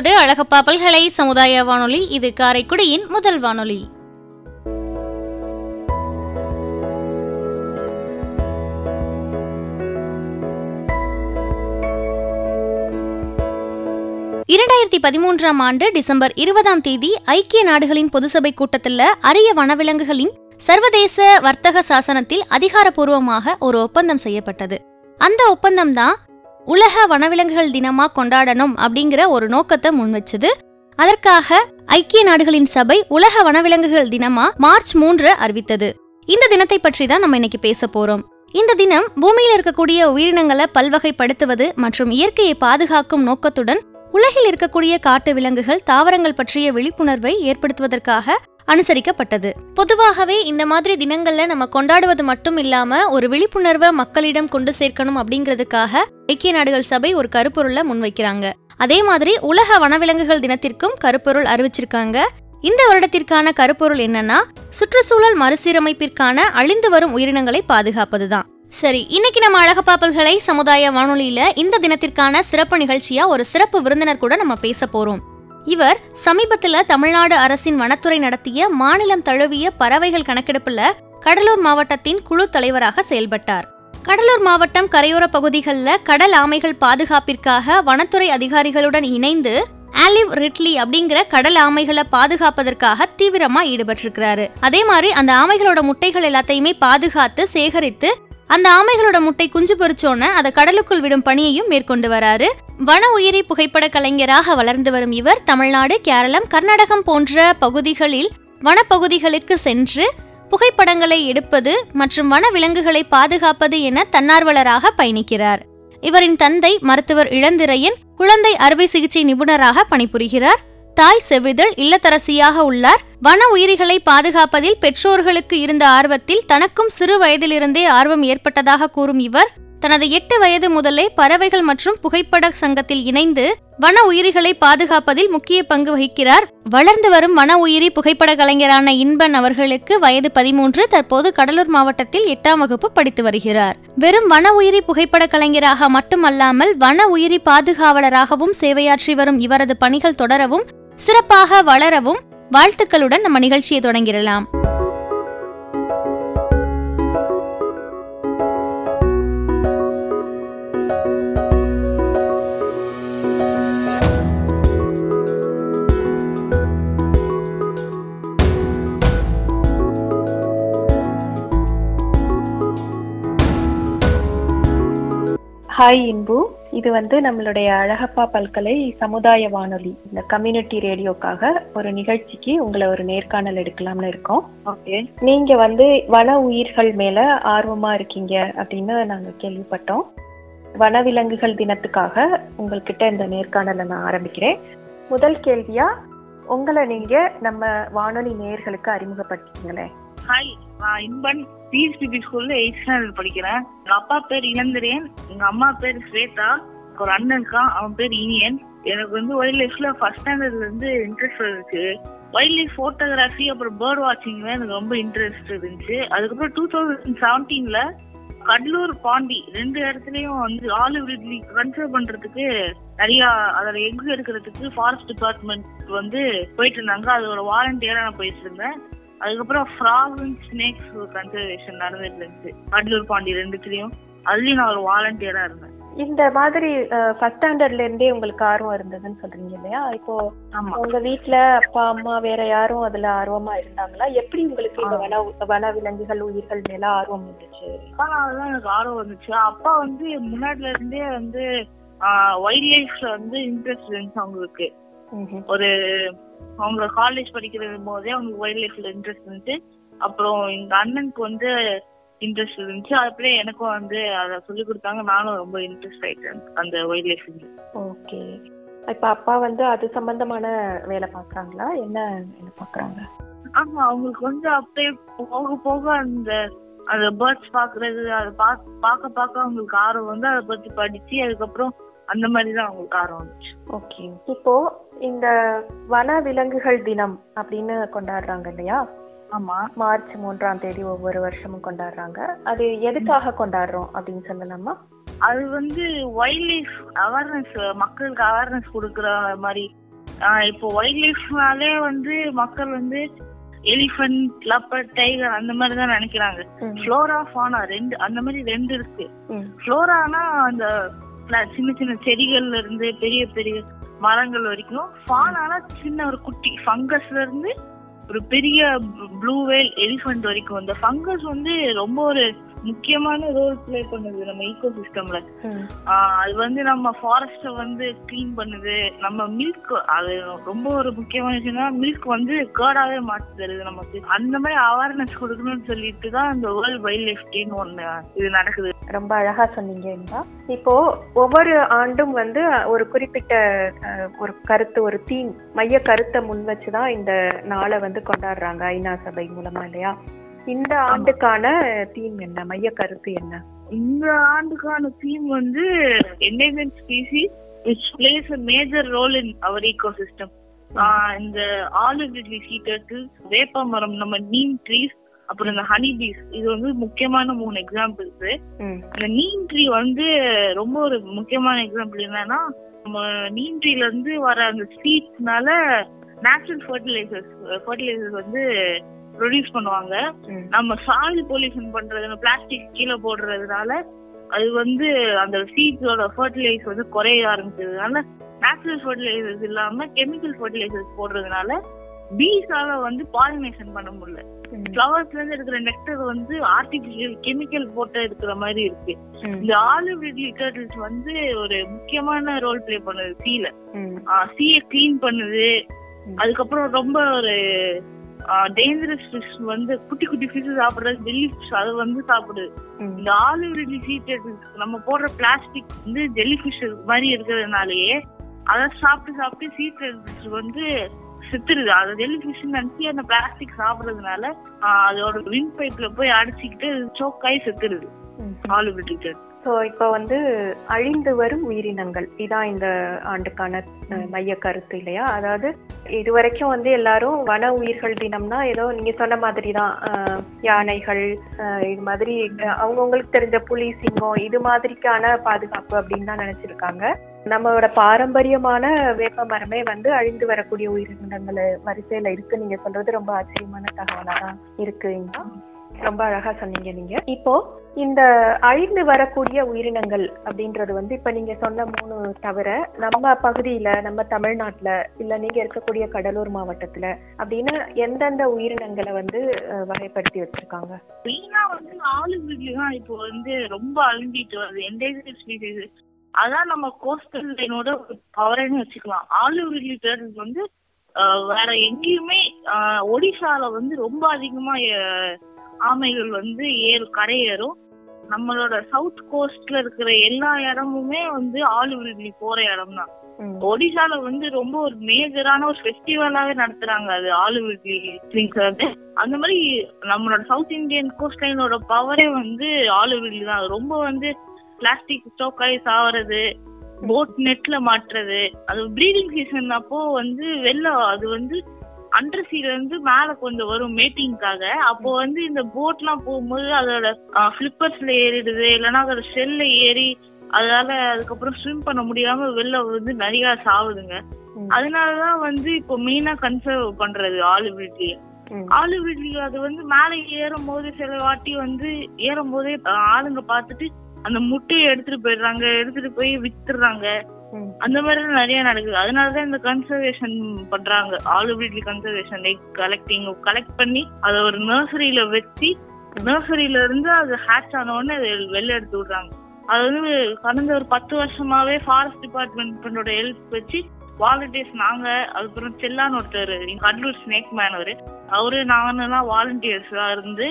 கேட்டுக்கொண்டிருப்பது அழகப்பா பல்கலை சமுதாய வானொலி இது காரைக்குடியின் முதல் வானொலி. இரண்டாயிரத்தி பதிமூன்றாம் ஆண்டு டிசம்பர் இருபதாம் தேதி ஐக்கிய நாடுகளின் பொதுசபை கூட்டத்தில் அரிய வனவிலங்குகளின் சர்வதேச வர்த்தக சாசனத்தில் அதிகாரப்பூர்வமாக ஒரு ஒப்பந்தம் செய்யப்பட்டது. அந்த ஒப்பந்தம் தான் உலக வனவிலங்குகள் தினமா கொண்டாடணும் அப்படிங்கிற ஒரு நோக்கத்தை முன்வச்சது அதற்காக ஐக்கிய நாடுகளின் சபை உலக வனவிலங்குகள் தினமா மார்ச் மூன்று அறிவித்தது. இந்த தினத்தை பற்றி தான் நம்ம இன்னைக்கு பேச போறோம். இந்த தினம் பூமியில் இருக்கக்கூடிய உயிரினங்களை பல்வகைப்படுத்துவது மற்றும் இயற்கையை பாதுகாக்கும் நோக்கத்துடன் உலகில் இருக்கக்கூடிய காட்டு விலங்குகள் தாவரங்கள் பற்றிய விழிப்புணர்வை ஏற்படுத்துவதற்காக அனுசரிக்கப்பட்டது. பொதுவாகவே இந்த மாதிரி தினங்கள்ல நம்ம கொண்டாடுவது மட்டும் இல்லாம ஒரு விழிப்புணர்வை மக்களிடம் கொண்டு சேர்க்கணும் அப்படிங்கிறதுக்காக ஐக்கிய நாடுகள் சபை ஒரு கருப்பொருளை முன்வைக்கிறாங்க. அதே மாதிரி உலக வனவிலங்குகள் தினத்திற்கும் கருப்பொருள் அறிவிச்சிருக்காங்க. இந்த வருடத்திற்கான கருப்பொருள் என்னன்னா சுற்றுச்சூழல் மறுசீரமைப்பிற்கான அழிந்து வரும் உயிரினங்களை பாதுகாப்பதுதான். சரி இன்னைக்கு நம்ம அழகப்பாப்பல்களை சமுதாய வானொலியில இந்த தினத்திற்கான சிறப்பு நிகழ்ச்சியா ஒரு சிறப்பு விருந்தினர் கூட நம்ம பேச போறோம். இவர் சமீபத்துல தமிழ்நாடு அரசின் வனத்துறை நடத்திய மாநிலம் தழுவிய பறவைகள் கணக்கெடுப்புல கடலூர் மாவட்டத்தின் குழு தலைவராக செயல்பட்டார். கடலூர் மாவட்டம் கரையோர பகுதிகளில் கடல் ஆமைகள் பாதுகாப்பிற்காக வனத்துறை அதிகாரிகளுடன் இணைந்து ஆலிவ் ரிட்லி அப்படிங்கிற கடல் ஆமைகளை பாதுகாப்பதற்காக தீவிரமா ஈடுபட்டிருக்கிறாரு. அதே மாதிரி அந்த ஆமைகளோட முட்டைகள் எல்லாத்தையுமே பாதுகாத்து சேகரித்து அந்த ஆமைகளோட முட்டை குஞ்சு பொறிச்சோன்னு அதை கடலுக்குள் விடும் பணியையும் மேற்கொண்டு வராரு. வன உயிரி புகைப்பட கலைஞராக வளர்ந்து வரும் இவர் தமிழ்நாடு கேரளம் கர்நாடகம் போன்ற பகுதிகளில் வனப்பகுதிகளுக்கு சென்று புகைப்படங்களை எடுப்பது மற்றும் வன விலங்குகளை பாதுகாப்பது என தன்னார்வலராக பயணிக்கிறார். இவரின் தந்தை மருத்துவர் இளந்திரையன் குழந்தை அறுவை சிகிச்சை நிபுணராக பணிபுரிகிறார். தாய் செவிதழ் இல்லத்தரசியாக உள்ளார். வன உயிரிகளை பாதுகாப்பதில் பெற்றோர்களுக்கு இருந்த ஆர்வத்தில் தனக்கும் சிறு வயதிலிருந்தே ஆர்வம் ஏற்பட்டதாக கூறும் இவர் தனது எட்டு வயது முதலே பறவைகள் மற்றும் புகைப்பட சங்கத்தில் இணைந்து வன உயிரிகளை பாதுகாப்பதில் முக்கிய பங்கு வகிக்கிறார். வளர்ந்து வரும் வன உயிரி புகைப்பட கலைஞரான இன்பன் அவர்களுக்கு வயது பதிமூன்று தற்போது கடலூர் மாவட்டத்தில் எட்டாம் வகுப்பு படித்து வருகிறார். வெறும் வன உயிரி புகைப்பட கலைஞராக மட்டுமல்லாமல் வன உயிரி பாதுகாவலராகவும் சேவையாற்றி வரும் இவரது பணிகள் தொடரவும் சிறப்பாக வளரவும் வாழ்த்துக்களுடன் நம்ம நிகழ்ச்சியை தொடங்கிடலாம். ஹாய் இன்பு இது வந்து நம்மளுடைய அழகப்பா பல்கலை சமுதாய வானொலி இந்த கம்யூனிட்டி ரேடியோக்காக ஒரு நிகழ்ச்சிக்கு உங்களை ஒரு நேர்காணல் எடுக்கலாம்னு இருக்கோம். ஓகே. நீங்க வந்து வன உயிர்கள் மேல ஆர்வமா இருக்கீங்க அப்படின்னு நாங்க கேள்விப்பட்டோம். வனவிலங்குகள் தினத்துக்காக உங்கள்கிட்ட இந்த நேர்காணலை நான் ஆரம்பிக்கிறேன். முதல் கேள்வியா உங்களை நீங்க நம்ம வானொலி நேயர்களுக்கு அறிமுகப்படுத்திக்கங்களேன். ஹாய் இன்பன் பிஎஸ்பிபி ஸ்கூல்ல எயிட் ஸ்டாண்டர்ட் படிக்கிறேன். எங்க அப்பா பேர் இளந்திரேன். எங்க அம்மா பேர் ஸ்வேதா. ஒரு அண்ணன் இருக்கான். அவன் பேர் இனியன். எனக்கு வந்து வைல்ட் லைஃப்ல ஃபர்ஸ்ட் ஸ்டாண்டர்ட்ல இருந்து இன்ட்ரெஸ்ட் இருக்கு. வைல்ட் லைஃப் போட்டோகிராஃபி அப்புறம் பேர்ட் வாட்சிங்ல எனக்கு ரொம்ப இன்ட்ரெஸ்ட் இருந்துச்சு. அதுக்கப்புறம் டூ தௌசண்ட் செவன்டீன்ல கடலூர் பாண்டி ரெண்டு இடத்துலயும் வந்து ஆலிவ் ரிட்லி கன்சர் பண்றதுக்கு நிறைய அதோட எக் எடுக்கிறதுக்கு ஃபாரஸ்ட் டிபார்ட்மெண்ட் வந்து போயிட்டு இருந்தாங்க. அதோட வாலண்டியரா நான் போயிட்டு இருந்தேன். அதுக்கப்புறம் ஃப்ராக் அண்ட் ஸ்னேக்ஸ் கன்சர்வேஷன் நடந்துட்டு இருந்துச்சு கடலூர் பாண்டி ரெண்டுத்துலயும். அதுலயும் நான் ஒரு வாலண்டியரா இருந்தேன். இந்த மாதிரி ஃபர்ஸ்ட் ஸ்டாண்டர்ட்ல இருந்தே உங்களுக்கு ஆர்வம் இருந்ததுன்னு சொல்றீங்க இல்லையா? இப்போ உங்க வீட்ல அப்பா அம்மா வேற யாரும் அதுல ஆர்வமா இருந்தாங்களா? எப்படி உங்களுக்கு இந்த வன வன விலங்குகள் உயிர்கள் மேல ஆர்வம் இருந்துச்சு அப்பாதான் எனக்கு ஆர்வம் வந்துச்சு. அப்பா வந்து முன்னாடில இருந்தே வந்து வைல்ட் லைஃப்ல வந்து இன்ட்ரெஸ்ட் இருந்துச்சு அவங்களுக்கு. ஒரு அவங்க காலேஜ் படிக்கிறது போதே அவங்களுக்கு வைல்ட் லைஃப்ல இன்ட்ரெஸ்ட் இருந்துச்சு. அப்புறம் எங்க அண்ணனுக்கு வந்து இன்ட்ரெஸ்ட் இருந்துச்சு. அப்படியே எனக்கும் வந்து அதை சொல்லி கொடுத்தாங்க. நானும் ரொம்ப இன்ட்ரெஸ்ட் ஆயிட்டேன் அந்த வைல்ட் லைஃப் ஓகே இப்ப அப்பா வந்து அது சம்பந்தமான வேலை பாக்குறாங்களா என்ன வேலை பாக்குறாங்க ஆமா அவங்களுக்கு வந்து அப்படியே போக போக அந்த அந்த பேர்ட்ஸ் பாக்குறது அதை பார்க்க பார்க்க அவங்களுக்கு ஆர்வம் வந்து அதை பத்தி படிச்சு அதுக்கப்புறம் அந்த மாதிரி தான் அவங்களுக்கு ஆர்வம் வந்துச்சு. ஓகே இப்போ இந்த வன விலங்குகள் தினம் அப்படின்னு கொண்டாடுறாங்க இல்லையா? ஆமா. மார்ச் மூன்றாம் தேதி ஒவ்வொரு வருஷமும் கொண்டாடுறாங்க. அது எதுக்காக கொண்டாடுறோம் அப்படின்னு சொல்லலாமா? அது வந்து வைல்ட் லைஃப் அவேர்னஸ் மக்களுக்கு அவேர்னஸ் கொடுக்குற மாதிரி. இப்போ வைல்ட் லைஃப்னாலே வந்து மக்கள் வந்து எலிஃபண்ட் லப்பர் டைகர் அந்த மாதிரி தான் நினைக்கிறாங்க. ஃப்ளோரா ஃபானா ரெண்டு அந்த மாதிரி ரெண்டு இருக்கு. ஃப்ளோரானா அந்த சின்ன சின்ன செடிகள்ல இருந்து பெரிய பெரிய மரங்கள் வரைக்கும் ஃபானானா சின்ன ஒரு குட்டி ஃபங்கஸ்ல இருந்து ஒரு பெரிய ப்ளூ வேல் எலிஃபண்ட் வரைக்கும். இந்த ஃபங்கஸ் வந்து ரொம்ப ஒரு முக்கியமான ரோல் ப்ளே பண்ணுது நம்ம ஈகோ சிஸ்டம்ல. அது வந்து நம்ம ஃபாரஸ்ட வந்து க்ளீன் பண்ணுது. நம்ம மில்க் அது ரொம்ப ஒரு முக்கியமான விஷயம்னா மில்க் வந்து கேர்டாவே மாத்தி தருது நமக்கு. அந்த மாதிரி அவேர்னஸ் கொடுக்கணும்னு சொல்லிட்டு தான் இந்த வேர்ல்ட் வைல்ட் லைஃப் டேன்னு ஒண்ணு இது நடக்குது. ரொம்ப அழகா சொன்னீங்க இன்பா. இப்போ ஒவ்வொரு ஆண்டும் வந்து ஒரு குறிப்பிட்ட ஒரு கருத்து ஒரு தீம் மைய கருத்தை முன் வச்சுதான் இந்த நாளை வந்து கொண்டாடுறாங்க ஐநா சபை மூலமா இல்லையா? இந்த ஆண்டுக்கான தீம் என்ன? மைய கருத்து என்ன? இந்த ஆண்டுக்கான தீம் வந்து endangered species which plays a major role in our ecosystem இந்த ஆலிவிட்லி சீட்டர்ஸ் வேப்ப மரம் நம்ம நீம் ட்ரீஸ் அப்புறம் இந்த ஹனி பீஸ் இது வந்து முக்கியமான மூணு எக்ஸாம்பிள்ஸ் இந்த நீம் ட்ரீ வந்து ரொம்ப ஒரு முக்கியமான எக்ஸாம்பிள் என்னன்னா நம்ம நீம் ட்ரீல இருந்து வர அந்த சீட்ஸ்னால நேச்சுரல் ஃபர்டிலைசர்ஸ் ஃபர்டிலைசர்ஸ் வந்து ப்ரொடியூஸ் பண்ணுவாங்க. நம்ம சாயில் பொல்யூஷன் பண்றது பிளாஸ்டிக் கீழே போடுறதுனால அது வந்து அந்த சீட்ஸோட ஃபர்டிலைசர் வந்து குறைய ஆரம்பிச்சதுனால நேச்சுரல் ஃபர்டிலைசர்ஸ் இல்லாம கெமிக்கல் ஃபர்டிலைசர்ஸ் போடுறதுனால பீஸால வந்து பாலினேஷன் பண்ண முடியல. ஃப்ளவர்ஸ்ல இருந்து எடுக்கிற நெக்டர் வந்து ஆர்டிபிஷியல் கெமிக்கல் போட்டு எடுக்கிற மாதிரி இருக்கு. இந்த ஆலிவ் ரிட்லி டர்டில்ஸ் வந்து ஒரு முக்கியமான ரோல் ப்ளே பண்ணுது சீல சீயை க்ளீன் பண்ணுது. அதுக்கப்புறம் ரொம்ப ஒரு டேஞ்சரஸ் ஃபிஷ் வந்து குட்டி குட்டி ஃபிஷ் சாப்பிடுறது ஜெல்லி ஃபிஷ் அது வந்து சாப்பிடுது இந்த ஆலிவ் சீட் நம்ம போடுற பிளாஸ்டிக் வந்து ஜெல்லி ஃபிஷ் மாதிரி இருக்கிறதுனாலயே அதை சாப்பிட்டு சாப்பிட்டு சீட் ஃபிஷ் வந்து செத்துருது. அது ஜெல்லி ஃபிஷ் நினைச்சு அந்த பிளாஸ்டிக் சாப்பிடுறதுனால அதோட வின் பைப்ல போய் அடிச்சுக்கிட்டு சோக்காய் செத்துருது. ஆலிவ் ரிட்லி ஸோ இப்போ வந்து அழிந்து வரும் உயிரினங்கள். இதான் இந்த ஆண்டுக்கான மைய கருத்து இல்லையா? அதாவது இது வரைக்கும் வந்து எல்லாரும் வன உயிர்கள் தினம்னா ஏதோ நீங்க சொன்ன மாதிரி தான் யானைகள் இது மாதிரி அவங்கவுங்களுக்கு தெரிஞ்ச புலி சிங்கம் இது மாதிரிக்கான பாதுகாப்பு அப்படின்னு தான் நினைச்சிருக்காங்க. நம்மளோட பாரம்பரியமான வேப்ப மரமே வந்து அழிந்து வரக்கூடிய உயிரினங்கள் வரிசையில இருக்கு. நீங்க சொல்றது ரொம்ப ஆச்சரியமான தகவலா தான் இருக்கு ரொம்ப அழகா சொன்னீங்க நீங்க. இப்போ இந்த அழிந்து வரக்கூடிய உயிரினங்கள் அப்படின்றது வந்து இப்ப நீங்க சொன்ன மூணு தவிர நம்ம பகுதியில நம்ம தமிழ்நாட்டுல இல்ல நீங்க இருக்கக்கூடிய கடலூர் மாவட்டத்துல அப்படின்னு எந்தெந்த உயிரினங்களை வந்து வகைப்படுத்தி வச்சிருக்காங்க? மெயினா வந்து ஆலிவ் தான் இப்போ வந்து ரொம்ப அழிஞ்சிட்டு வருது. என்டேஜர் ஸ்பீசிஸ் அதான் நம்ம கோஸ்டல் லைனோட பவரன்னு வச்சுக்கலாம். ஆலிவ் ரிட்லி வந்து வேற எங்கேயுமே ஒடிசால வந்து ரொம்ப அதிகமா ஆமைகள் வந்து ஏறு கரையேறும் நம்மளோட சவுத் கோஸ்ட்ல இருக்கிற எல்லா இடமுமே வந்து ஆலிவ் ரிட்லி போற இடம் தான் ஒடிசால வந்து ரொம்ப ஒரு மேஜரான ஒரு ஃபெஸ்டிவலாவே நடத்துறாங்க அது ஆலிவ் ட்ரிங்க்ஸ் வந்து. அந்த மாதிரி நம்மளோட சவுத் இந்தியன் கோஸ்ட் லைனோட பவரே வந்து ஆலிவ் தான். அது ரொம்ப வந்து பிளாஸ்டிக் ஸ்டோக் ஆகி சாவறது போட் நெட்ல மாட்டுறது. அது ப்ரீடிங் சீசன் அப்போ வந்து வெளில அது வந்து அண்டர் சீல இருந்து மேல கொஞ்சம் வரும் மேட்டிங்காக அப்போ வந்து இந்த போட்லாம் போகும்போது அதோட ஃபிளிப்பர்ஸ்ல ஏறிடுது. இல்லைன்னா அதோட ஷெல்ல ஏறி அதனால அதுக்கப்புறம் ஸ்விம் பண்ண முடியாம வெளில வந்து நிறைய சாவுதுங்க. அதனாலதான் வந்து இப்போ மெயினா கன்சர்வ் பண்றது ஆலிவ் ரிட்லி அது வந்து மேலே ஏறும் போது சில வாட்டி வந்து ஏறும் போதே ஆளுங்க பார்த்துட்டு அந்த முட்டையை எடுத்துட்டு போயிடுறாங்க எடுத்துட்டு போய் வித்துடுறாங்க. அந்த மாதிரி நிறைய நடக்குது. அதனாலதான் இந்த கன்சர்வேஷன் பண்றாங்க. Olive ridley conservation like collecting collect பண்ணி அதை ஒரு நர்சரியில வச்சு நர்சரியில இருந்து அது ஹேட்ச் ஆன உடனே அதை வெளில எடுத்து விடுறாங்க. அது வந்து கடந்த ஒரு பத்து வருஷமாவே ஃபாரஸ்ட் டிபார்ட்மெண்டோட ஹெல்ப் வச்சு வாலண்டியர்ஸ் நாங்க அதுக்கப்புறம் செல்லான்னு ஒருத்தர் கடலூர் ஸ்னேக் மேன் அவரு. அவரு நாங்கெல்லாம் வாலண்டியர்ஸா இருந்து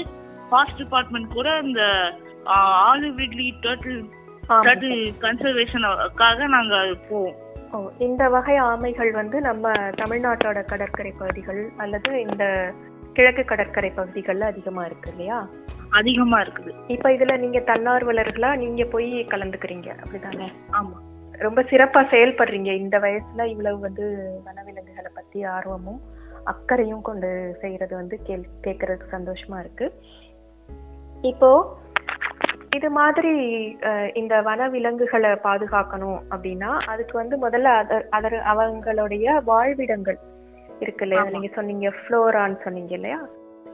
ஃபாரஸ்ட் டிபார்ட்மெண்ட் கூட இந்த ஆலிவ் ரிட்லி டர்ட்டில் டர்ட்டில் கன்சர்வேஷனுக்காக நாங்க போவோம். ஓ இந்த வகை ஆமைகள் வந்து நம்ம தமிழ்நாட்டோட கடற்கரை பகுதிகள் அல்லது இந்த கிழக்கு கடற்கரை பகுதிகள்ல அதிகமா இருக்கு இல்லையா? அதிகமா இருக்குது. இப்ப இதுல நீங்க தன்னார்வலர்களா நீங்க போய் கலந்துக்கிறீங்க அப்படிதானே? ஆமா. ரொம்ப சிறப்பா செயல்படுறீங்க. இந்த வயசுல இவ்வளவு வந்து வனவிலங்குகளை பத்தி ஆர்வமும் அக்கறையும் கொண்டு செய்யறது வந்து கேள் கேட்கறதுக்கு சந்தோஷமா இருக்கு. இப்போ இது மாதிரி இந்த வனவிலங்குகளை பாதுகாக்கணும் அப்படின்னா அதுக்கு வந்து முதல்ல அத அதர் அவங்களுடைய வாழ்விடங்கள் இருக்கு இல்லையா. நீங்க சொன்னீங்க ஃப்ளோரான்னு சொன்னீங்க இல்லையா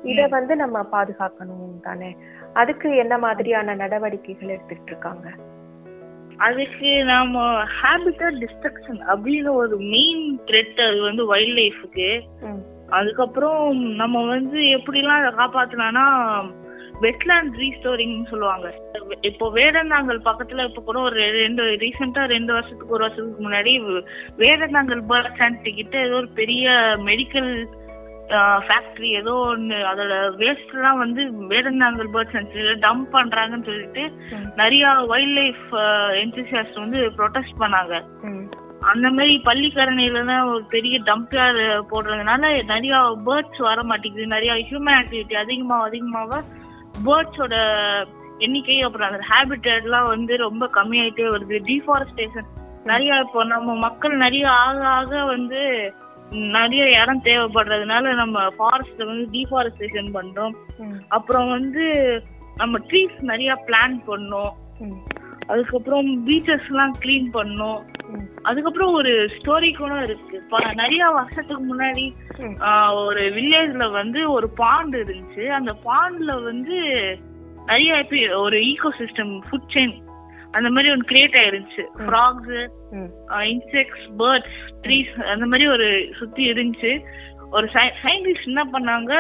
இத. வந்து நம்ம பாதுகாக்கணும் தானே அதுக்கு என்ன மாதிரியான நடவடிக்கைகள் எடுத்துட்டு இருக்காங்க அதுக்கு நாம ஹேபிட்டட் டிஸ்ட்ரக்ஷன் அப்படின்னு ஒரு மெயின் த்ரெட் அது வந்து வைல்ட் லைஃபுக்கு. அதுக்கப்புறம் நம்ம வந்து எப்படிலாம் அதை காப்பாத்தலாம்னா வெட்லேண்ட் ரீஸ்டோரிங் சொல்லுவாங்க இப்போ வேடந்தாங்கல் பக்கத்துல இப்போ கூட ஒரு ரெண்டு ரீசெண்டா ரெண்டு வருஷத்துக்கு ஒரு வருஷத்துக்கு முன்னாடி வேடந்தாங்கல் பேர்ட் சான்டி கிட்ட ஏதோ ஒரு பெரிய மெடிக்கல் ஃபேக்டரி ஏதோ ஒன்று அதோட வேஸ்ட் எல்லாம் வந்து வேடந்தாங்கல் பேர்ட் சான்ச்சுரியில டம்ப் பண்றாங்கன்னு சொல்லிட்டு. நிறைய வைல்ட் லைஃப் என்சிசியாஸ்ட் வந்து ப்ரொடெஸ்ட் பண்ணாங்க. அந்த மாதிரி பள்ளிக்கரணையில தான் ஒரு பெரிய டம்ப் யார்டு போடுறதுனால நிறைய பேர்ட்ஸ் வர மாட்டேங்குது நிறைய ஹியூமன் ஆக்டிவிட்டி அதிகமாக அதிகமாக பேர்ட்ஸோட எண்ணிக்கை அப்புறம் அந்த ஹேபிட்டட்லாம் வந்து ரொம்ப கம்மியாயிட்டே வருது டீஃபாரஸ்டேஷன் நிறைய இப்போ நம்ம மக்கள் நிறைய ஆக ஆக வந்து நிறைய இடம் தேவைப்படுறதுனால நம்ம ஃபாரஸ்ட்டை வந்து டீஃபாரஸ்டேஷன் பண்றோம். அப்புறம் வந்து நம்ம ட்ரீஸ் நிறைய பிளான் பண்ணோம். அதுக்கப்புறம் பீச்சஸ் எல்லாம் க்ளீன் பண்ணோம். அதுக்கப்புறம் ஒரு ஸ்டோரி கூட இருக்கு. நிறைய வருஷத்துக்கு முன்னாடி ஒரு வில்லேஜ்ல வந்து ஒரு பாண்ட் இருந்துச்சு. அந்த பாண்ட்ல வந்து நிறைய ஒரு ஈகோ சிஸ்டம் ஃபுட் செயின் அந்த மாதிரி ஒன்று கிரியேட் ஆயிருந்துச்சு. ஃப்ராக்ஸ். இன்செக்ட்ஸ் பேர்ட்ஸ் ட்ரீஸ் அந்த மாதிரி ஒரு சுத்தி இருந்துச்சு. ஒரு சயின்டிஸ்ட் என்ன பண்ணாங்க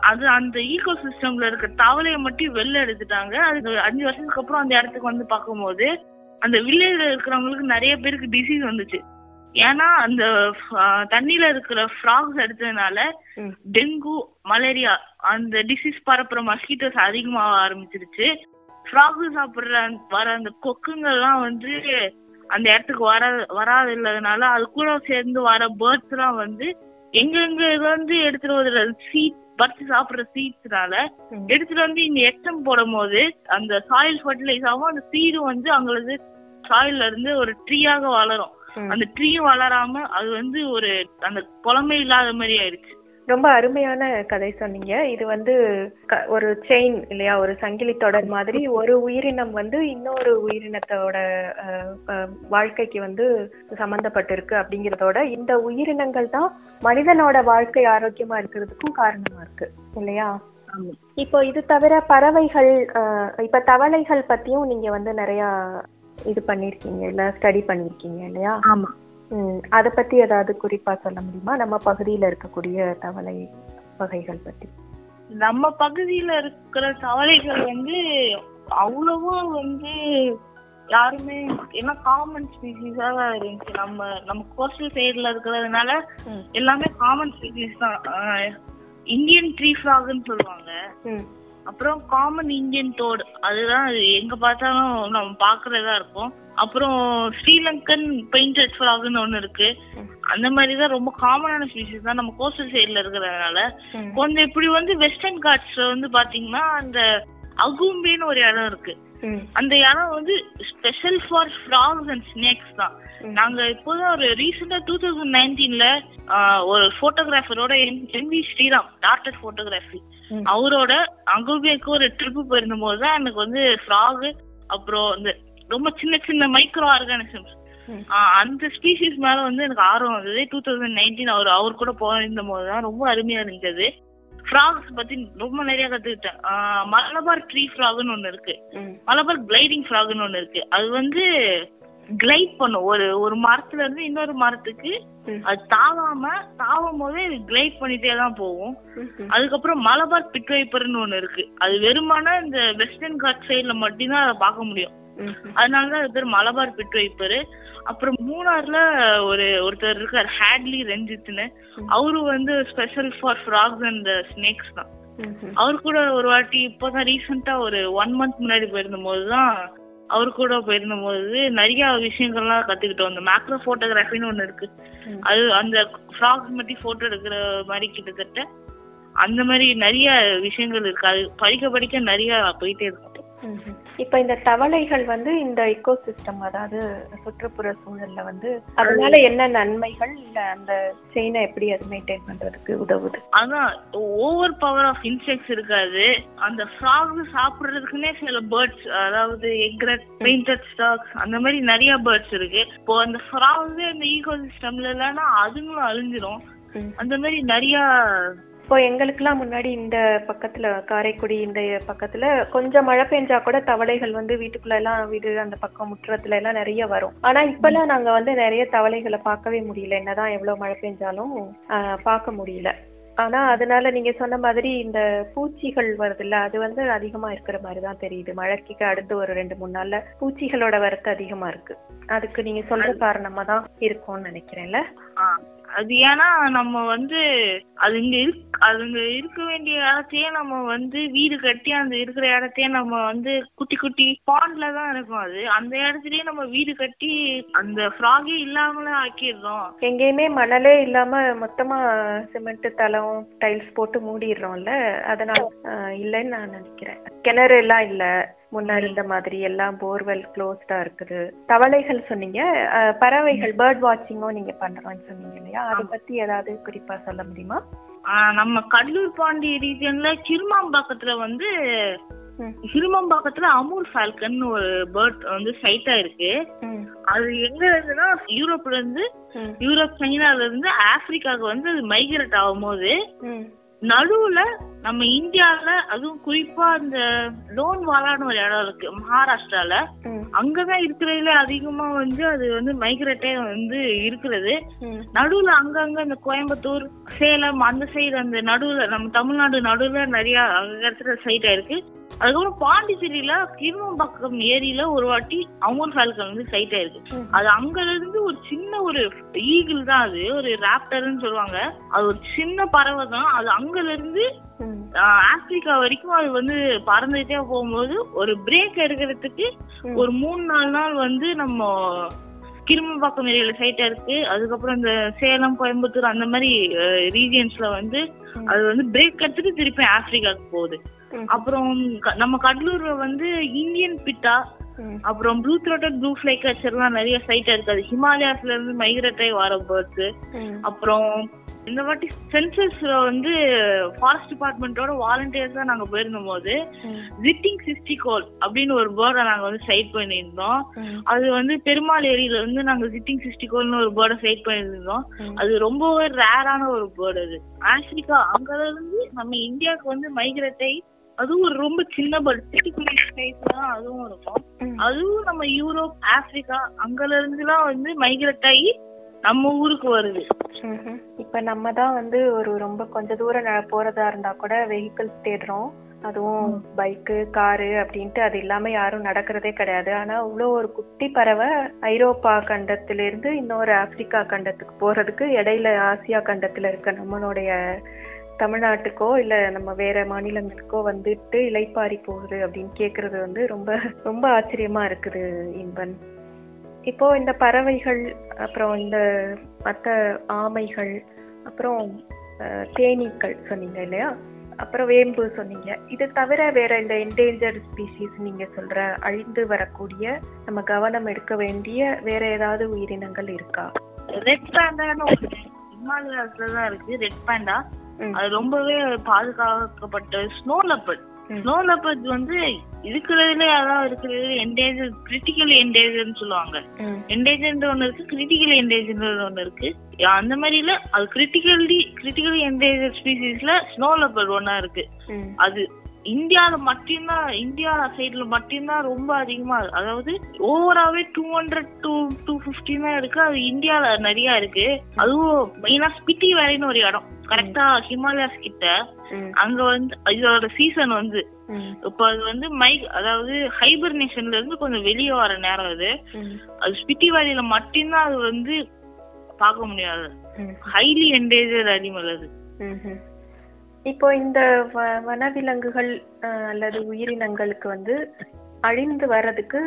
அது அந்த ஈகோ சிஸ்டம்ல இருக்க தவளையை மட்டும் வெளில எடுத்துட்டாங்க. அது அஞ்சு வருஷத்துக்கு அப்புறம் அந்த இடத்துக்கு வந்து பார்க்கும்போது அந்த வில்லேஜ்ல இருக்கிறவங்களுக்கு நிறைய பேருக்கு டிசீஸ் வந்துச்சு. ஏன்னா அந்த தண்ணியில இருக்கிற ஃப்ராக்ஸ் எடுத்ததுனால. டெங்கு மலேரியா அந்த டிசீஸ் பரப்புற மஸ்கிட்டோஸ் அதிகமாக ஆரம்பிச்சிருச்சு. ஃப்ராக் சாப்பிடுற அந்த- வர அந்த கொக்குங்கள்லாம் வந்து அந்த இடத்துக்கு வர வராது இல்லாதனால அது கூட சேர்ந்து வர பேர்ட்ஸ் எல்லாம் வந்து எங்கெங்க வந்து எடுத்துட்டு வர சீட் பறிச்சு சாப்பிடுற சீட்ஸ்னால. எடுத்துட்டு வந்து இங்க எச்சம் போடும் போது அந்த சாயில் ஃபர்டிலைஸ் ஆகும் அந்த சீடு வந்து அங்களுக்கு சாயில்ல இருந்து ஒரு ட்ரீயாக வளரும். அந்த ட்ரீயும் வளராம அது வந்து ஒரு அந்த புலமை இல்லாத மாதிரி ஆயிடுச்சு ரொம்ப அருமையான கதை சொன்னீங்க. இது வந்து ஒரு செயின் இல்லையா? ஒரு சங்கிலி தொடர் மாதிரி ஒரு உயிரினம் வந்து இன்னொரு உயிரினத்தோட வாழ்க்கைக்கு வந்து சம்பந்தப்பட்டிருக்கு அப்படிங்கறதோட இந்த உயிரினங்கள் தான் மனிதனோட வாழ்க்கை ஆரோக்கியமா இருக்கிறதுக்கும் காரணமா இருக்கு இல்லையா. இப்போ இது தவிர பறவைகள் இப்ப தவளைகள் பத்தியும் நீங்க வந்து நிறைய இது பண்ணிருக்கீங்க இல்ல ஸ்டடி பண்ணிருக்கீங்க இல்லையா? ஆமா. அத பத்தி ஏதாவது குறிப்பா சொல்ல முடியுமா? நம்ம பகுதியில இருக்கக்கூடிய தவளை வகைகள் பத்தி. நம்ம பகுதியில இருக்கிற தவளைகள் வந்து அவ்வளவா வந்து யாருமே ஏன்னா காமன் ஸ்பீசிஸா தான் இருந்துச்சு. நம்ம நம்ம கோஸ்டல் சைடுல இருக்கிறதுனால. எல்லாமே காமன் ஸ்பீசிஸ் தான். இந்தியன் ட்ரீ ஃப்ராக்னு சொல்லுவாங்க. அப்புறம் காமன் இந்தியன் டோடு அதுதான் அது. எங்க பார்த்தாலும் நம்ம பாக்குறதா இருக்கும். அப்புறம் ஸ்ரீலங்கன் பெயிண்டட் ஃப்ராக்னு ஒண்ணு இருக்கு. அந்த மாதிரி தான் ரொம்ப காமனான ஸ்பீசிஸ் தான். நம்ம கோஸ்டல் சைடுல இருக்கிறதுனால. கொஞ்சம் இப்படி வந்து வெஸ்டர்ன் காட்ஸ்ல வந்து பாத்தீங்கன்னா அந்த அகும்பேன்னு ஒரு இடம் இருக்கு. அந்த இடம் வந்து special for frogs and snakes தான். நாங்க இப்போதான் ஒரு ரீசெண்டா டூ தௌசண்ட் நைன்டீன்ல ஒரு போட்டோகிராஃபரோட M V Sriram doctor photography. அவரோட அங்குபேக்கு ஒரு ட்ரிப் போயிருந்த போது தான் எனக்கு வந்து ஃப்ராக் அப்புறம் இந்த ரொம்ப சின்ன சின்ன மைக்ரோ ஆர்கானிசம்ஸ். அந்த ஸ்பீசிஸ் மேல வந்து எனக்கு ஆர்வம் வந்தது டூ தௌசண்ட் நைன்டீன் அவர் அவர் கூட போயிருந்த போது தான் ரொம்ப அருமையா இருந்தது ஃப்ராக்ஸ் பத்தி ரொம்ப நிறைய கத்துக்கிட்டேன். மலபார் ட்ரீ ஃப்ராக்னு ஒண்ணு இருக்கு. மலபார் கிளைடிங் ஃப்ராக்னு ஒண்ணு இருக்கு. அது வந்து கிளைட் பண்ணும். ஒரு ஒரு மரத்துல இருந்து இன்னொரு மரத்துக்கு. அது தாவாம தாவும் போதே கிளைட் பண்ணிட்டே தான் போகும். அதுக்கப்புறம் மலபார் பிட் வைப்பர்னு ஒண்ணு இருக்கு. அது வெறுமான இந்த வெஸ்டர்ன் காட் சைடுல மட்டும்தான் அதை பார்க்க முடியும். அதனாலதான் அது பேர் மலபார் பிட் வைப்பர் அப்புறம் மூணார்ல ஒரு ஒருத்தர் இருக்கார் ஹேட்லி ரஞ்சித்னு. அவரு வந்து special for frogs and snakes தான். அவர் கூட ஒரு வாட்டி இப்போதான் ரீசெண்டா ஒரு ஒன் மந்த் முன்னாடி போயிருந்த போது தான் அவர் கூட போயிருந்த போது நிறைய விஷயங்கள்லாம் கத்துக்கிட்டோம் அந்த மேக்ரோ போட்டோகிராஃபின்னு ஒண்ணு இருக்கு. அது அந்த ஃப்ராக்ஸ் மட்டும் போட்டோ எடுக்கிற மாதிரி கிட்டத்தட்ட அந்த மாதிரி நிறைய விஷயங்கள் இருக்கு அது படிக்க படிக்க நிறைய போயிட்டே இருக்கும். இப்ப இந்த தவளைகள் வந்து இந்த எக்கோ சிஸ்டம் அதாவது சுற்றுப்புற சூழல்ல வந்து அதனால என்ன நன்மைகள் இல்ல அந்த செயினை எப்படி அது மெயின்டைன் பண்றதுக்கு உதவுது? அதான் ஓவர் பவர் ஆஃப் இன்செக்ட்ஸ் இருக்காது. அந்த ஃப்ராக் சாப்பிடுறதுக்குன்னே சில பேர்ட்ஸ் அதாவது எக்ரெட் பெயிண்டட் ஸ்டாக்ஸ் அந்த மாதிரி நிறைய பேர்ட்ஸ் இருக்கு. இப்போ அந்த ஃப்ராக் அந்த ஈகோ சிஸ்டம்ல இல்லைன்னா அதுங்களும் அழிஞ்சிரும். அந்த மாதிரி நிறைய இப்போ எங்களுக்கெல்லாம் முன்னாடி இந்த பக்கத்துல காரைக்குடி இந்த பக்கத்துல கொஞ்சம் மழை பெஞ்சா கூட தவளைகள் வந்து வீட்டுக்குள்ள எல்லாம் வீடு அந்த பக்கம் முற்றத்துல எல்லாம் நிறைய வரும். ஆனா இப்பெல்லாம் நாங்க வந்து நிறைய தவளைகளை பார்க்கவே முடியல. என்னதான் எவ்வளவு மழை பெஞ்சாலும் பார்க்க முடியல. ஆனா அதனால நீங்க சொன்ன மாதிரி இந்த பூச்சிகள் வருதுல்ல அது வந்து அதிகமா இருக்கிற மாதிரி தான் தெரியுது. மழைக்கு அடுத்து ஒரு ரெண்டு மூணு நாள்ல பூச்சிகளோட வரத்து அதிகமா இருக்கு. அதுக்கு நீங்க சொல்ற காரணமா தான் இருக்கும்னு நினைக்கிறேன்ல. அது ஏன்னா நம்ம வந்து அது இங்க இருக் அதுங்க இருக்க வேண்டிய இடத்தையே நம்ம வந்து வீடு கட்டி அந்த இருக்கிற இடத்தையே நம்ம வந்து குட்டி குட்டி பாண்ட்ல தான் இருக்கும் அது. அந்த இடத்துலயே நம்ம வீடு கட்டி அந்த ஃப்ராகே இல்லாமலே ஆக்கிடுறோம். எங்கேயுமே மணலே இல்லாம மொத்தமா சிமெண்ட் தளம் டைல்ஸ் போட்டு மூடிடுறோம்ல. அதனால இல்லைன்னு நான் நினைக்கிறேன். கிணறு எல்லாம் இல்லை. முன்னாடி இந்த மாதிரி எல்லாம் போர்வெல் க்ளோஸ்டா இருக்குது. தவளைகள் சொன்னீங்க. பறவைகள் பேர்ட் வாட்சிங்கும் நீங்க பண்றோம்னு சொன்னீங்க இல்லையா? அதை பத்தி ஏதாவது குறிப்பா சொல்ல முடியுமா? நம்ம கடலூர் பாண்டி ரீஜன்ல கிருமாம்பாக்கத்துல வந்து ம். கிருமாம்பாக்கத்துல அமூல் ஃபால்கன் ஒரு பேர்ட் வந்து சைட்டா இருக்கு. அது எங்க இருந்துன்னா யூரோப்ல இருந்து யூரோப் சைனால இருந்து ஆப்பிரிக்காவுக்கு வந்து அது மைக்ரேட் ஆகும்போது ம், நடுவுல நம்ம இந்தியால அதுவும் குறிப்பா இந்த லோன் வாலான்னு ஒரு இடம் இருக்கு மகாராஷ்டிரால. அங்கதான் இருக்கிறதுல அதிகமா வந்து அது வந்து மைக்ரேட்டே வந்து இருக்கிறது. நடுவுல அங்கங்க இந்த கோயம்புத்தூர் சேலம் அந்த சைடு அந்த நடுவுல நம்ம தமிழ்நாடு நடுவுல நிறைய அங்க இடத்துல சைட் ஆயிருக்கு அதுக்கப்புறம் பாண்டிச்சேரியில கிருமம்பாக்கம் ஏரியில ஒரு வாட்டி அமூல் ஃபால்கன் வந்து சைட் ஆயிருக்கு. அது அங்கல இருந்து ஒரு சின்ன ஒரு ஈகிள் தான் அது ஒரு ராப்டர்னு சொல்லுவாங்க அது ஒரு சின்ன பறவை தான் அது அங்கல இருந்து ஆப்பிரிக்கா வரைக்கும் அது வந்து பறந்துகிட்டே போகும்போது ஒரு பிரேக் எடுக்கிறதுக்கு. ஒரு மூணு நாலு நாள் வந்து நம்ம கிருமம்பாக்கம் ஏரியால சைட்டா இருக்கு அதுக்கப்புறம் இந்த சேலம் கோயம்புத்தூர் அந்த மாதிரி ரீஜியன்ஸ்ல வந்து. அது வந்து பிரேக் எடுத்துட்டு திருப்பி ஆப்பிரிக்காவுக்கு போகுது. அப்புறம் நம்ம கடலூர்ல வந்து இந்தியன் பிட்டா அப்புறம் ப்ளூ த்ரோட்டட் ப்ளூ ஃபிளை கச்சர்லாம் நிறைய சைட் இருக்கு. அது ஹிமாலயாஸ்ல இருந்து மைக்ரேட் ஆகி வர பேர்ட்ஸ் அப்புறம் இந்த வாட்டி சென்சஸ்ல வந்து ஃபாரஸ்ட் டிபார்ட்மெண்ட்டோட வாலண்டியர்ஸ் தான் நாங்க போயிருந்த போது ஜிட்டிங் சிஸ்டிகோல் அப்படின்னு ஒரு பேர்டை நாங்க வந்து சைட் பண்ணியிருந்தோம். அது வந்து பெருமாள் ஏரியில வந்து நாங்க ஜிட்டிங் சிஸ்டிகோல்னு ஒரு பேர்டை சைட் பண்ணியிருந்தோம். அது ரொம்பவே ரேரான ஒரு பேர்டு அது. ஆப்பிரிக்கா அங்க இருந்து நம்ம இந்தியாவுக்கு வந்து மைக்ரேட் ஆகி அதுவும் ஒரு ரொம்ப சின்ன சிட்டிக்குள்ளி சைஸ் தான் அதுவும் இருக்கும். அதுவும் நம்ம யூரோப் ஆப்பிரிக்கா அங்கல இருந்துலாம் வந்து மைக்ரேட் ஆகி நம்ம ஊருக்கு வருது. இப்ப நம்ம தான் வந்து ஒரு ரொம்ப கொஞ்ச தூரம் போறதா இருந்தா கூட வெஹிக்கிள்ஸ் தேடுறோம். அதுவும் பைக்கு காரு அப்படின்ட்டு அது இல்லாம யாரும் நடக்கிறதே கிடையாது. ஆனா இவ்வளோ ஒரு குட்டி பறவை ஐரோப்பா கண்டத்திலிருந்து இன்னொரு ஆப்பிரிக்கா கண்டத்துக்கு போறதுக்கு இடையில ஆசியா கண்டத்துல இருக்க நம்மளுடைய தமிழ்நாட்டுக்கோ இல்ல நம்ம வேற மாநிலங்களுக்கோ வந்துட்டு இலைப்பாரி போகுது அப்படின்னு கேக்குறது வந்து ரொம்ப ரொம்ப ஆச்சரியமா இருக்குது இன்பன். இப்போ இந்த பறவைகள் அப்புறம் இந்த மற்ற ஆமைகள் அப்புறம் தேனீக்கள் சொன்னீங்க இல்லையா? அப்புறம் வேம்பு சொன்னீங்க. இது தவிர வேற இந்த என்டேஞ்சர் ஸ்பீசிஸ் நீங்க சொல்ற அழிந்து வரக்கூடிய நம்ம கவனம் எடுக்க வேண்டிய வேற ஏதாவது உயிரினங்கள் இருக்கா? ரெட் பேண்டான்னு ஹிமாலயாஸ்ல தான் இருக்கு ரெட் பேண்டா. அது ரொம்பவே பாதுகாக்கப்பட்ட ஸ்னோ லெப்பர்ட். ஸ்னோ லெப்பர்ட் வந்து இருக்கிறதுல அதான் இருக்கிறது என்டேஜர் கிரிட்டிக்கல் என்டேஜர்னு சொல்லுவாங்க. ம், என்டேஜர் ஒன்று இருக்கு கிரிட்டிக்கல் என்டேஜர் ஒன்று இருக்கு. அந்த மாதிரில அது கிரிட்டிக்கல்லி கிரிட்டிக்கல் என்டேஜர் ஸ்பீசிஸ்ல ஸ்னோ லெப்பர்ட் ஒன்றா இருக்கு. அது இந்தியால மட்டும்தான் இந்தியா சைடுல மட்டும்தான் ரொம்ப அதிகமா. அதாவது ஓவராவே two hundred two two fifty தான் இருக்கு. அது இந்தியால நிறைய இருக்கு. அதுவும் மெயினா ஸ்பிட்டி வேலைன்னு ஒரு இடம். கரெக்டா ஹிமாலயாஸ் கிட்ட. ம், அங்க வந்து இதோட சீசன் வந்து. ம், இப்போ அது வந்து மைக் அதாவது ஹைபர்னேஷன்ல இருந்து கொஞ்சம் வெளியே வர நேரம் அது. ம், அது ஸ்பிட்டி வேலியில மட்டும்தான் அது வந்து பார்க்க முடியாது. ம். ஹைலி என்டேஜர் அனிமல் அது. இப்போ இந்த வனவிலங்குகள் அல்லது உயிரினங்களுக்கு வந்து அழிந்து வர்றதுக்கு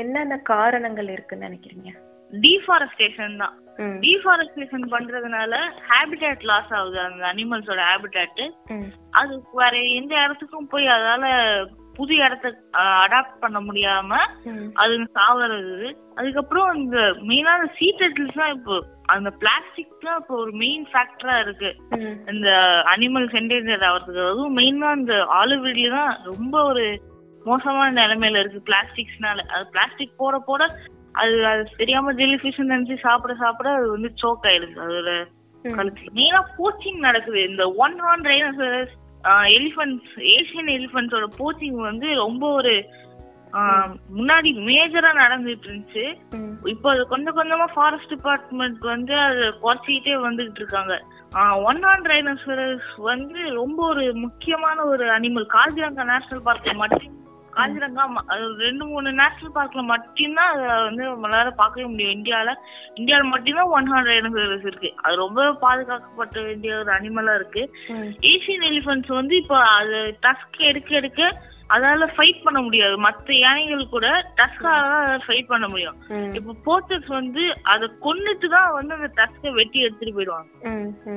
என்னென்ன காரணங்கள் இருக்குன்னு நினைக்கிறீங்க? டீஃபாரஸ்டேஷன் தான். டீஃபாரஸ்டேஷன் பண்றதுனால ஹேபிடேட் லாஸ் ஆகுது. அந்த அனிமல்ஸோட ஹேபிடேட் அது வேற எந்த இடத்துக்கும் போய் அதால புது இடத்த அடாப்ட் பண்ண முடியாம. அது சாவறது. அதுக்கப்புறம் இந்த மெயினான சீ டர்ட்டில்ஸ் தான் இப்போ அந்த பிளாஸ்டிக் தான் இப்போ ஒரு மெயின் ஃபேக்டரா இருக்கு. இந்த அனிமல்ஸ் என்டேஞ்சர் ஆகிறதுக்கு அதுவும் மெயினா இந்த ஆலிவ்ரிட்லி தான் ரொம்ப ஒரு மோசமான நிலைமையில இருக்கு பிளாஸ்டிக்ஸ்னால அது பிளாஸ்டிக் போட போட அது அது தெரியாம ஜெல்லி ஃபிஷ் நினைச்சு சாப்பிட சாப்பிட அது வந்து சோக் ஆயிடுது. அதோட. கழுத்து மெயினா போச்சிங் நடக்குது. இந்த one horn rhinoceros elephants Asian எலிஃபன்ட்ஸோட poaching வந்து ரொம்ப ஒரு முன்னாடி மேஜரா நடந்துட்டு இருந்துச்சு. இப்போ அது கொஞ்சம் கொஞ்சமா ஃபாரஸ்ட் டிபார்ட்மெண்ட் வந்து அதை குறைச்சிக்கிட்டே வந்துகிட்டு இருக்காங்க. ஒன் ஆன் ரைனோசரஸ் வந்து ரொம்ப ஒரு முக்கியமான ஒரு அனிமல் காஞ்சிரங்கா நேஷனல் பார்க்ல மட்டும் காஞ்சிரங்கா ம- அது ரெண்டு மூணு நேஷனல் பார்க்ல மட்டும்தான் அதை வந்து நம்மளால பார்க்கவே முடியும். இந்தியால இந்தியால மட்டும்தான் ஒன் ஹார்ன் ரைனோசரஸ் இருக்கு. அது ரொம்ப பாதுகாக்கப்பட வேண்டிய ஒரு அனிமலா இருக்கு. ஏசியன் எலிஃபன்ட்ஸ் வந்து இப்போ அது டஸ்க் எடுக்க எடுக்க அதால ஃபைட் பண்ண முடியாது. மத்த யானைகள் கூட டஸ்கால ஃபைட் பண்ண முடியும். இப்போ போர்ச்சர்ஸ் வந்து அதை கொன்னுட்டு தான் வந்து அந்த டஸ்கை வெட்டி எடுத்துட்டு போயிடுவாங்க.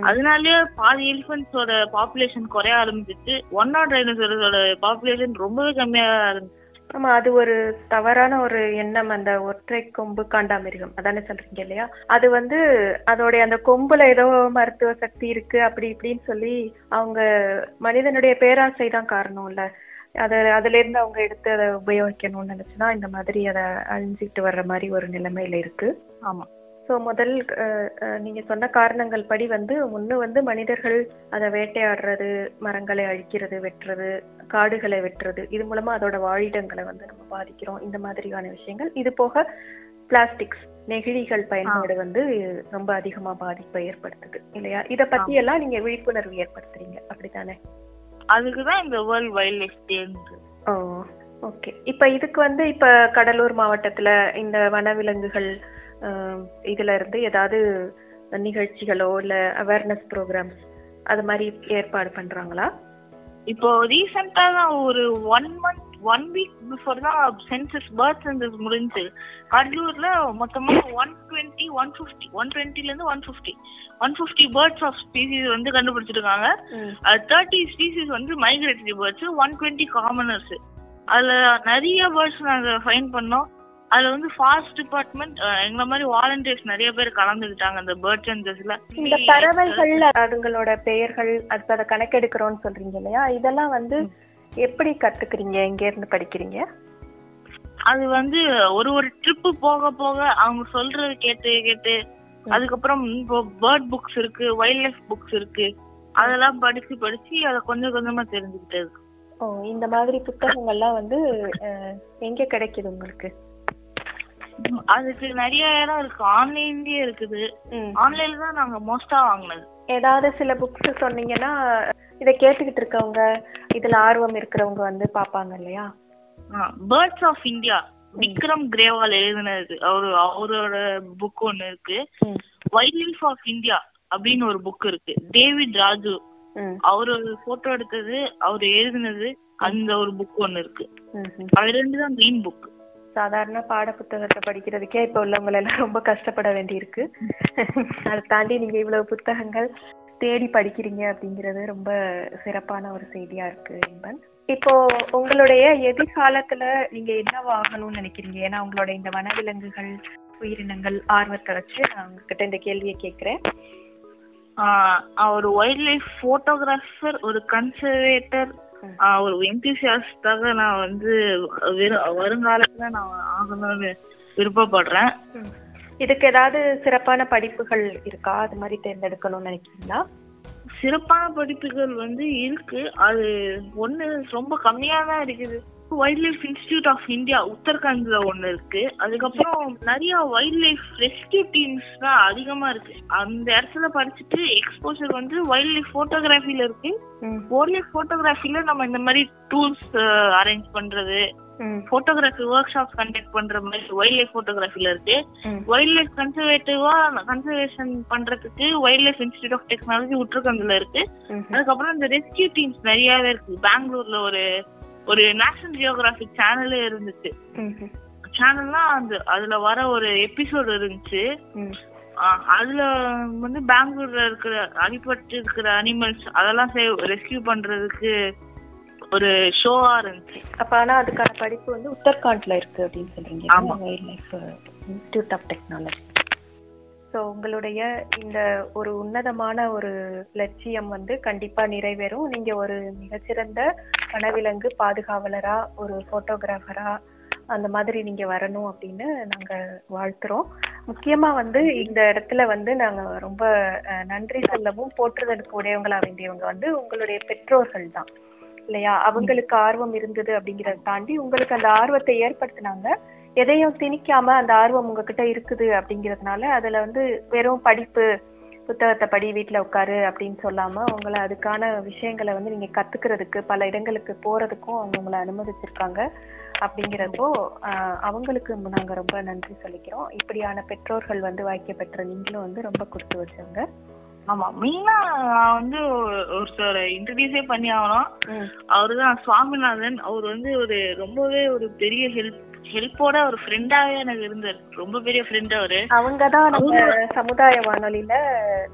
அதனாலயே பாதி எலிஃபன்ட்ஸோட பாப்புலேஷன் குறைய ஆரம்பிச்சிச்சு. ஒன் நாட் டைனோசரோட பாப்புலேஷன் ரொம்பவே கம்மியாக ஆரம்பிச்சு ஆமா அது ஒரு தவறான ஒரு எண்ணம். அந்த ஒற்றை கொம்பு காண்டாமிருகம். அதானே சொல்றீங்க இல்லையா? அது வந்து அதோடைய அந்த கொம்புல ஏதோ மருத்துவ சக்தி இருக்கு அப்படி இப்படின்னு சொல்லி அவங்க மனிதனுடைய பேராசை தான் காரணம் இல்ல. அத அதுல இருந்து அவங்க எடுத்து அதை உபயோகிக்கணும்னு நினைச்சுதான் இந்த மாதிரி அதை அழிஞ்சிட்டு வர்ற மாதிரி ஒரு நிலைமையில இருக்கு. ஆமா. ஸோ முதல் நீங்க சொன்ன காரணங்கள் படி வந்து ஒண்ணு வந்து மனிதர்கள் அதை வேட்டையாடுறது மரங்களை அழிக்கிறது வெட்டுறது காடுகளை வெட்டுறது இது மூலமா அதோட வாழிடங்களை வந்து நம்ம பாதிக்கிறோம். இந்த மாதிரியான விஷயங்கள். இது போக பிளாஸ்டிக்ஸ் நெகிழிகள் பயன்பாடு வந்து ரொம்ப அதிகமா பாதிப்பை ஏற்படுத்துது இல்லையா? இத பத்தி எல்லாம் நீங்க விழிப்புணர்வு ஏற்படுத்துறீங்க. அப்படித்தானே? அதுக்கு தான் இந்த வேர்ல்ட் வைல்ட் லைஃப் டேன்றது ஓ ஓகே இப்ப இதுக்கு வந்து இப்ப கடலூர் மாவட்டத்துல இந்த வனவிலங்குகள் இதுல இருந்து ஏதாவது நிகழ்ச்சிகளோ இல்ல அவேர்னஸ் ப்ரோக்ராம்ஸ் அது மாதிரி ஏற்பாடு பண்றாங்களா? இப்போ ரீசெண்டா தான் ஒரு one month one week before தான் சென்சஸ் பேர்த் சென்சஸ் முடிஞ்சு. கடலூர்ல மொத்தமா one twenty one fifty one டுவெண்ட்டில இருந்து one fifty one fifty birds of species வந்து கண்டுபிடிச்சிருக்காங்க. தேர்ட்டி ஸ்பீசிஸ் வந்து migratory birds one twenty commoners அதுல நிறைய பேர்ட்ஸ் நாங்க ஃபைன் பண்ணோம். அதுல வந்து ஃபாரஸ்ட் டிபார்ட்மெண்ட் எங்களை மாதிரி வாலண்டியர்ஸ் நிறைய பேர் கலந்துக்கிட்டாங்க அந்த பேர்ட் சென்சஸ்ல இந்த பறவைகள் அதுங்களோட பெயர்கள் அதுக்கு அதை கணக்கெடுக்கிறோம்னு சொல்றீங்க இல்லையா? இதெல்லாம் வந்து எப்படி கத்துக்கிறீங்க? எங்க இருந்து படிக்கிறீங்க? அது வந்து ஒரு ஒரு ட்ரிப்பு போக போக அவங்க சொல்றது கேட்டு கேட்டு அதுக்கப்புறம் இப்போ பேர்ட் புக்ஸ் இருக்கு வைல்ட் லைஃப் புக்ஸ் இருக்கு. அதெல்லாம் படிச்சு படிச்சு அதை கொஞ்சம் கொஞ்சமா தெரிஞ்சுக்கிட்டது ஓ இந்த மாதிரி புத்தகங்கள்லாம் வந்து எங்க கிடைக்குது உங்களுக்கு? அதுக்கு நிறைய இடம் இருக்கு. ஆன்லைன்லயே இருக்குது. ஆன்லைன்ல தான் நாங்க மோஸ்டா வாங்கினது. ஏதாவது சில புக்ஸ் சொன்னீங்கன்னா இதை கேட்டுக்கிட்டு இருக்கவங்க இதுல ஆர்வம் இருக்கிறவங்க வந்து பாப்பாங்க இல்லையா? Birds of India Vikram Grewal எழுதினது. அவரு அவரோட புக் ஒன்னு இருக்கு. வைல்ட் லைஃப் ஆஃப் இந்தியா அப்படின்னு ஒரு புக் இருக்கு. டேவிட் ராஜு. அவரு போட்டோ எடுத்தது அவர் எழுதினது அந்த ஒரு புக் ஒன்னு இருக்கு. அது ரெண்டு தான் மெயின் புக் சாதாரண பாட புத்தகத்தை படிக்கிறதுக்கே இப்ப உள்ளவங்க எல்லாம் ரொம்ப கஷ்டப்பட வேண்டியிருக்கு. அதை தாண்டி நீங்க இவ்வளவு புத்தகங்கள் தேடி படிக்கிறீங்க அப்படிங்கிறது ரொம்ப சிறப்பான ஒரு செய்தியா இருக்கு இன்பன். இப்போ உங்களுடைய எதிர்காலத்துல நீங்க என்ன ஆகணும்னு நினைக்கிறீங்க? ஏன்னா உங்களோட இந்த வனவிலங்குகள் உயிரினங்கள் ஆர்வத்தை வச்சு நான் உங்ககிட்ட இந்த கேள்வியை கேட்கிறேன். ஒரு வைல்ட் லைஃப் போட்டோகிராஃபர் ஒரு கன்சர்வேட்டர் ஒரு என்தூசியாஸ்டாக நான் வந்து வெறு- வருங்காலத்துல நான் ஆகணும்னு விருப்பப்படுறேன். இதுக்கு ஏதாவது சிறப்பான படிப்புகள் இருக்கா? அது மாதிரி தேர்ந்தெடுக்கணும்னு நினைக்கிறீங்களா? சிறப்பான படிப்புகள் வந்து இருக்கு. அது ஒண்ணு ரொம்ப கம்மியா தான் இருக்குது. Wild life institute of India உத்தரகாண்ட்ல ஒண்ணு இருக்கு அதுக்கப்புறம் நிறைய வைல்ட் லைஃப் ரெஸ்கியூ டீம்ஸ் தான் அதிகமா இருக்கு அந்த இடத்துல படிச்சுட்டு எக்ஸ்போசர் வந்து வைல்ட் லைஃப் போட்டோகிராஃபில இருக்கு. வைல்ட் லைஃப் போட்டோகிராஃபில நம்ம இந்த மாதிரி டூல்ஸ் அரேஞ்ச் பண்றது. போட்டோகிராஃபி ஒர்க் ஷாப் கண்டக்ட் பண்ற மாதிரி வைல்ட் லைஃப் போட்டோகிராஃபில இருக்கு. வைல்ட் லைஃப் கன்சர்வேட்டிவா கன்சர்வேஷன் பண்றதுக்கு wild life institute of technology உத்தரகாண்ட்ல இருக்கு. அதுக்கப்புறம் இந்த ரெஸ்கியூ டீம்ஸ் நிறையவே இருக்கு பெங்களூர்ல ஒரு ஒரு நேஷனல் ஜியோகிராபிக் சேனலே இருந்துச்சு. சேனல்னா அந்த அதுல வர ஒரு எபிசோடு இருந்துச்சு. அதுல வந்து பெங்களூர்ல இருக்கிற அடிபட்டு இருக்கிற அனிமல்ஸ் அதெல்லாம் ரெஸ்கியூ பண்றதுக்கு ஒரு ஷோவா இருந்துச்சு. அப்ப ஆனா அதுக்கான படிப்பு வந்து உத்தரகாண்ட்ல இருக்கு அப்படின்னு சொல்றீங்க ஆமா. Wildlife institute of technology so உங்களுடைய இந்த ஒரு உன்னதமான ஒரு லட்சியம் வந்து கண்டிப்பாக நிறைவேறும். நீங்கள் ஒரு மிகச்சிறந்த வனவிலங்கு பாதுகாவலரா ஒரு ஃபோட்டோகிராஃபராக அந்த மாதிரி நீங்கள் வரணும் அப்படின்னு நாங்கள் வாழ்த்துறோம். முக்கியமா வந்து இந்த இடத்துல வந்து நாங்கள் ரொம்ப நன்றி சொல்லவும் போற்றுதலுக்கு உடையவங்களாக வேண்டியவங்க வந்து உங்களுடைய பெற்றோர்கள் தான். இல்லையா? அவங்களுக்கு ஆர்வம் இருந்தது அப்படிங்கறத தாண்டி உங்களுக்கு அந்த ஆர்வத்தை ஏற்படுத்தினாங்க. எதையும் திணிக்காம அந்த ஆர்வம் உங்ககிட்ட இருக்குது அப்படிங்கறதுனால அதுல வந்து வெறும் படிப்பு புத்தகத்தை படி வீட்ல உட்காரு அப்படின்னு சொல்லாம உங்களை அதுக்கான விஷயங்களை வந்து நீங்க கத்துக்கிறதுக்கு பல இடங்களுக்கு போறதுக்கும் அவங்க உங்களை அனுமதிச்சிருக்காங்க. அப்படிங்கிறப்போ அவங்களுக்கு நாங்க ரொம்ப நன்றி சொல்லிக்கிறோம். இப்படியான பெற்றோர்கள் வந்து வாய்க்க பெற்ற நீங்களும் வந்து ரொம்ப கொடுத்து வச்சவங்க. ஆமா மெயினா நான் வந்து ஒரு- ஒருத்தரை இன்ட்ரடியூஸே பண்ணி ஆகணும். அவருதான் சுவாமிநாதன். அவர் வந்து ஒரு ரொம்பவே ஒரு பெரிய ஹெல்ப் ஹெல்ப்போட ஒரு ஃப்ரெண்டாவே எனக்கு இருந்தார் ரொம்ப பெரிய ஃப்ரெண்ட் அவரு. அவங்கதான் நம்ம சமுதாய வானொலியில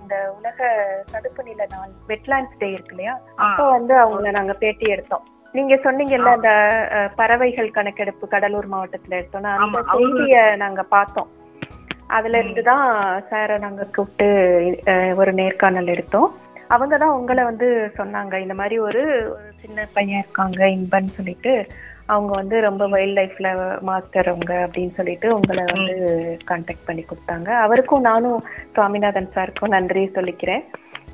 இந்த உலக சதுப்பு நில நாள் வெட்லாண்ட்ஸ் டே இருக்கு இல்லையா? அப்போ வந்து அவங்கள நாங்க பேட்டி எடுத்தோம். நீங்க சொன்னீங்கல்ல அந்த பறவைகள் கணக்கெடுப்பு கடலூர் மாவட்டத்துல எடுத்தோம்னா அந்த செய்திய நாங்க பார்த்தோம். அதுல இருந்து தான் சாரை நாங்க கூப்பிட்டு ஒரு நேர்காணல் எடுத்தோம். அவங்க தான் உங்களை வந்து சொன்னாங்க. இந்த மாதிரி ஒரு சின்ன பையன் இருக்காங்க இன்பன்னு சொல்லிட்டு. அவங்க வந்து ரொம்ப வைல்ட் லைஃப்ல மாஸ்டர் அவங்க அப்படின்னு சொல்லிட்டு உங்களை வந்து கான்டாக்ட் பண்ணி கொடுத்தாங்க. அவருக்கும் நானும் சுவாமிநாதன் சாருக்கும் நன்றி சொல்லிக்கிறேன்.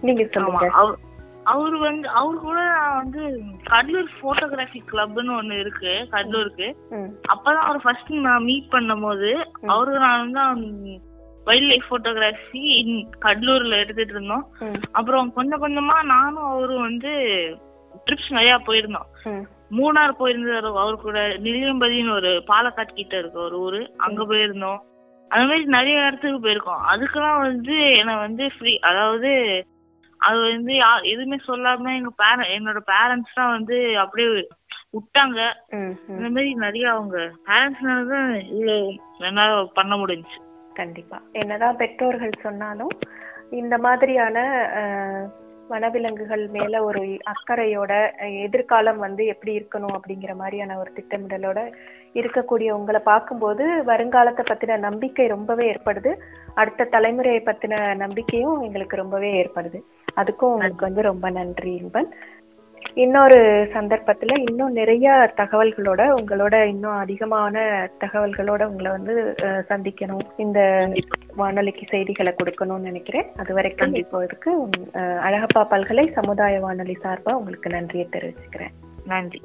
நீங்க சொல்லுங்க. அவ- அவரு வந்து அவரு கூட வந்து கடலூர் போட்டோகிராஃபி கிளப்னு ஒண்ணு இருக்கு கடலூருக்கு. அப்பதான் அவர் ஃபர்ஸ்ட் நான் மீட் பண்ணும்போது அவரு நான் தான் வைல்ட் லைஃப் போட்டோகிராஃபி கடலூர்ல எடுத்துட்டு இருந்தோம். அப்புறம் கொஞ்சம் கொஞ்சமா நானும் அவரும் வந்து ட்ரிப்ஸ் நிறைய போயிருந்தோம். மூணார் போயிருந்தாரு அவர் கூட நிலியம்பதின்னு ஒரு பாலக்காட் கிட்ட இருக்கு ஒரு ஊரு. அங்க போயிருந்தோம். அந்த மாதிரி நிறைய இடத்துக்கு போயிருக்கோம். அதுக்கெல்லாம் வந்து என்னை வந்து ஃப்ரீ அதாவது அது வந்து எதுவுமே சொல்லாம எங்க பேர என்னோட பேரண்ட்ஸ் தான் வந்து அப்படியே விட்டாங்க. இந்த மாதிரி நிறைய அவங்க பேரண்ட்ஸ்னால தான் இவ்வளவு என்னால பண்ண முடிஞ்சுச்சு. கண்டிப்பா. என்னதான் பெற்றோர்கள் சொன்னாலும் இந்த மாதிரியான வனவிலங்குகள் மேல ஒரு அக்கறையோட எதிர்காலம் வந்து எப்படி இருக்கணும் அப்படிங்கிற மாதிரியான ஒரு திட்டமிடலோட இருக்கக்கூடிய உங்களை பார்க்கும்போது வருங்காலத்தை பத்தின நம்பிக்கை ரொம்பவே ஏற்படுது. அடுத்த தலைமுறையை பத்தின நம்பிக்கையும் எங்களுக்கு ரொம்பவே ஏற்படுது. அதுக்கும் உங்களுக்கு வந்து ரொம்ப நன்றி இன்பன். இன்னொரு சந்தர்ப்பத்துல இன்னும் நிறைய தகவல்களோட உங்களோட இன்னும் அதிகமான தகவல்களோட உங்களை வந்து சந்திக்கணும். இந்த வானொலிக்கு செய்திகளை கொடுக்கணும்னு நினைக்கிறேன். அது வரைக்கும் இப்போதைக்கு அழகப்பா பல்கலை சமுதாய வானொலி சார்பா உங்களுக்கு நன்றியை தெரிவிச்சுக்கிறேன். நன்றி.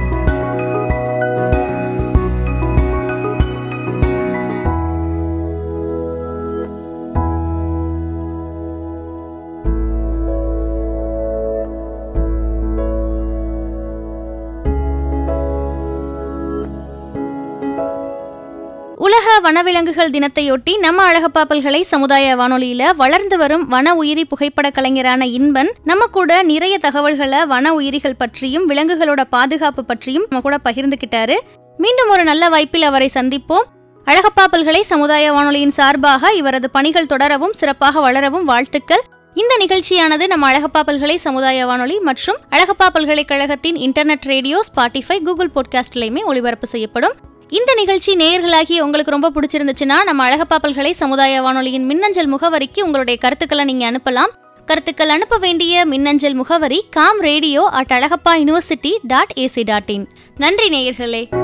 வனவிலங்குகள் தினத்தையொட்டி நம்ம அழகப்பா பல்கலை சமுதாய வானொலியில வளர்ந்து வரும் வன உயிரி புகைப்பட கலைஞரான இன்பன் நம்ம கூட நிறைய தகவல்களை வன உயிரிகள் பற்றியும் விலங்குகளோட பாதுகாப்பு பற்றியும் நம்ம கூட பகிர்ந்துகிட்டாரு. மீண்டும் ஒரு நல்ல வாய்ப்பில் அவரை சந்திப்போம். அழகப்பா பல்கலை சமுதாய வானொலியின் சார்பாக இவரது பணிகள் தொடரவும் சிறப்பாக வளரவும் வாழ்த்துக்கள். இந்த நிகழ்ச்சியானது நம்ம அழகப்பா பல்கலை சமுதாய வானொலி மற்றும் அழகப்பா பல்கலைக்கழகத்தின் இன்டர்நெட் ரேடியோ ஸ்பாட்டிஃபை கூகுள் பாட்காஸ்ட்லையுமே ஒளிபரப்பு செய்யப்படும். இந்த நிகழ்ச்சி நேயர்களாகி உங்களுக்கு ரொம்ப பிடிச்சிருந்துச்சுன்னா நம்ம அழகப்பாப்பல்களை சமுதாய வானொலியின் மின்னஞ்சல் முகவரிக்கு உங்களுடைய கருத்துக்களை நீங்க அனுப்பலாம். கருத்துக்கள் அனுப்ப வேண்டிய மின்னஞ்சல் முகவரி com radio at Alagappa university dot AC dot in நன்றி நேயர்களே.